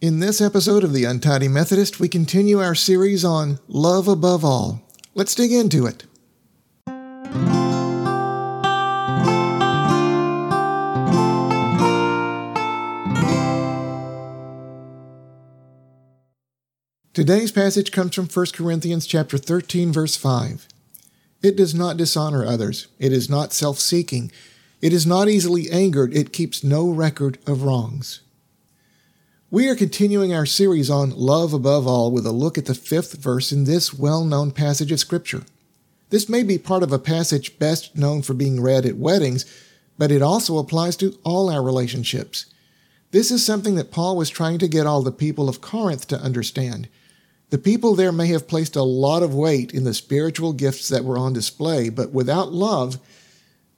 In this episode of The Untidy Methodist, we continue our series on Love Above All. Let's dig into it. Today's passage comes from 1 Corinthians chapter 13 verse 5. It does not dishonor others. It is not self-seeking. It is not easily angered. It keeps no record of wrongs. We are continuing our series on love above all with a look at the fifth verse in this well known passage of Scripture. This may be part of a passage best known for being read at weddings, but it also applies to all our relationships. This is something that Paul was trying to get all the people of Corinth to understand. The people there may have placed a lot of weight in the spiritual gifts that were on display, but without love,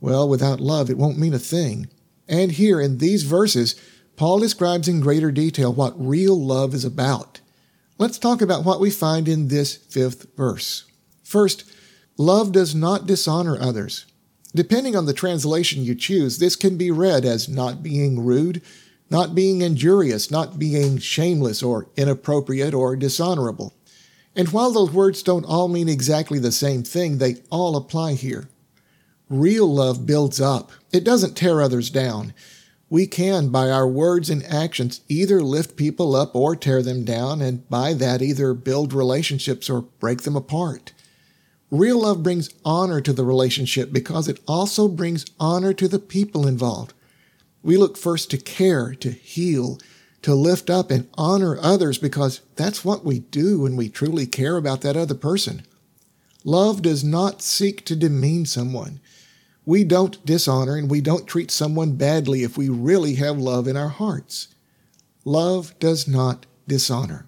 well, without love, it won't mean a thing. And here in these verses, Paul describes in greater detail what real love is about. Let's talk about what we find in this fifth verse. First, love does not dishonor others. Depending on the translation you choose, this can be read as not being rude, not being injurious, not being shameless or inappropriate or dishonorable. And while those words don't all mean exactly the same thing, they all apply here. Real love builds up. It doesn't tear others down we can, by our words and actions, either lift people up or tear them down, and by that either build relationships or break them apart. Real love brings honor to the relationship because it also brings honor to the people involved. We look first to care, to heal, to lift up and honor others because that's what we do when we truly care about that other person. Love does not seek to demean someone. We don't dishonor and we don't treat someone badly if we really have love in our hearts. Love does not dishonor.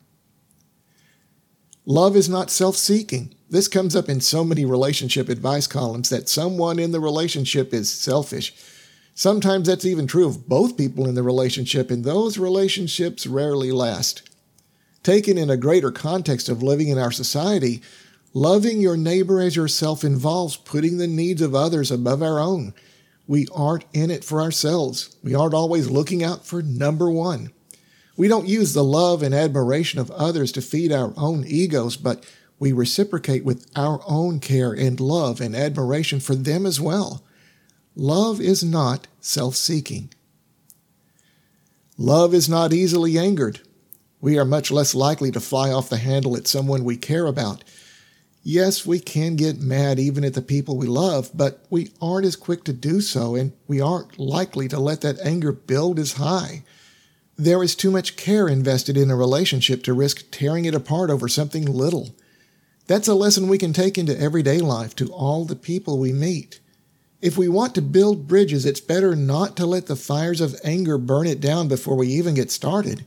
Love is not self seeking. This comes up in so many relationship advice columns that someone in the relationship is selfish. Sometimes that's even true of both people in the relationship, and those relationships rarely last. Taken in a greater context of living in our society, Loving your neighbor as yourself involves putting the needs of others above our own. We aren't in it for ourselves. We aren't always looking out for number one. We don't use the love and admiration of others to feed our own egos, but we reciprocate with our own care and love and admiration for them as well. Love is not self seeking. Love is not easily angered. We are much less likely to fly off the handle at someone we care about Yes, we can get mad even at the people we love, but we aren't as quick to do so, and we aren't likely to let that anger build as high. There is too much care invested in a relationship to risk tearing it apart over something little. That's a lesson we can take into everyday life to all the people we meet. If we want to build bridges, it's better not to let the fires of anger burn it down before we even get started.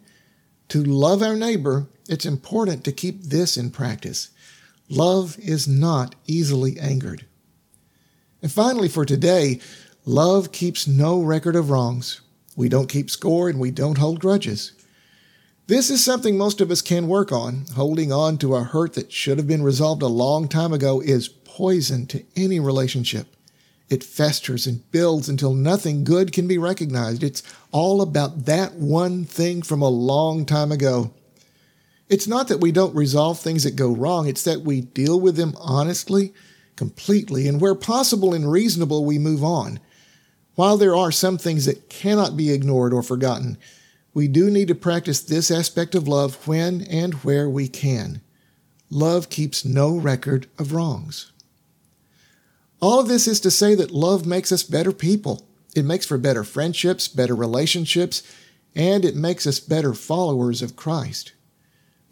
To love our neighbor, it's important to keep this in practice. Love is not easily angered. And finally, for today, love keeps no record of wrongs. We don't keep score and we don't hold grudges. This is something most of us can work on. Holding on to a hurt that should have been resolved a long time ago is poison to any relationship. It festers and builds until nothing good can be recognized. It's all about that one thing from a long time ago. It's not that we don't resolve things that go wrong, it's that we deal with them honestly, completely, and where possible and reasonable, we move on. While there are some things that cannot be ignored or forgotten, we do need to practice this aspect of love when and where we can. Love keeps no record of wrongs. All of this is to say that love makes us better people. It makes for better friendships, better relationships, and it makes us better followers of Christ.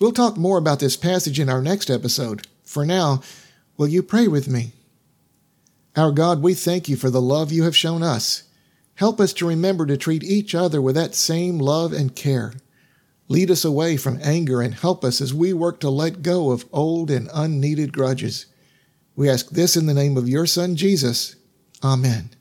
We'll talk more about this passage in our next episode. For now, will you pray with me? Our God, we thank you for the love you have shown us. Help us to remember to treat each other with that same love and care. Lead us away from anger and help us as we work to let go of old and unneeded grudges. We ask this in the name of your Son, Jesus. Amen.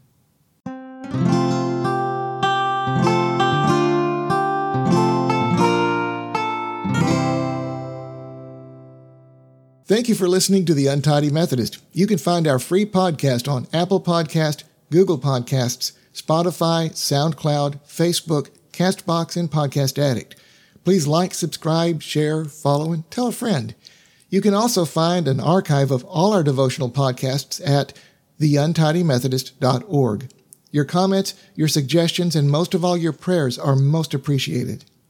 Thank you for listening to The Untidy Methodist. You can find our free podcast on Apple Podcast, Google Podcasts, Spotify, SoundCloud, Facebook, Castbox, and Podcast Addict. Please like, subscribe, share, follow, and tell a friend. You can also find an archive of all our devotional podcasts at theuntidymethodist.org. Your comments, your suggestions, and most of all your prayers are most appreciated.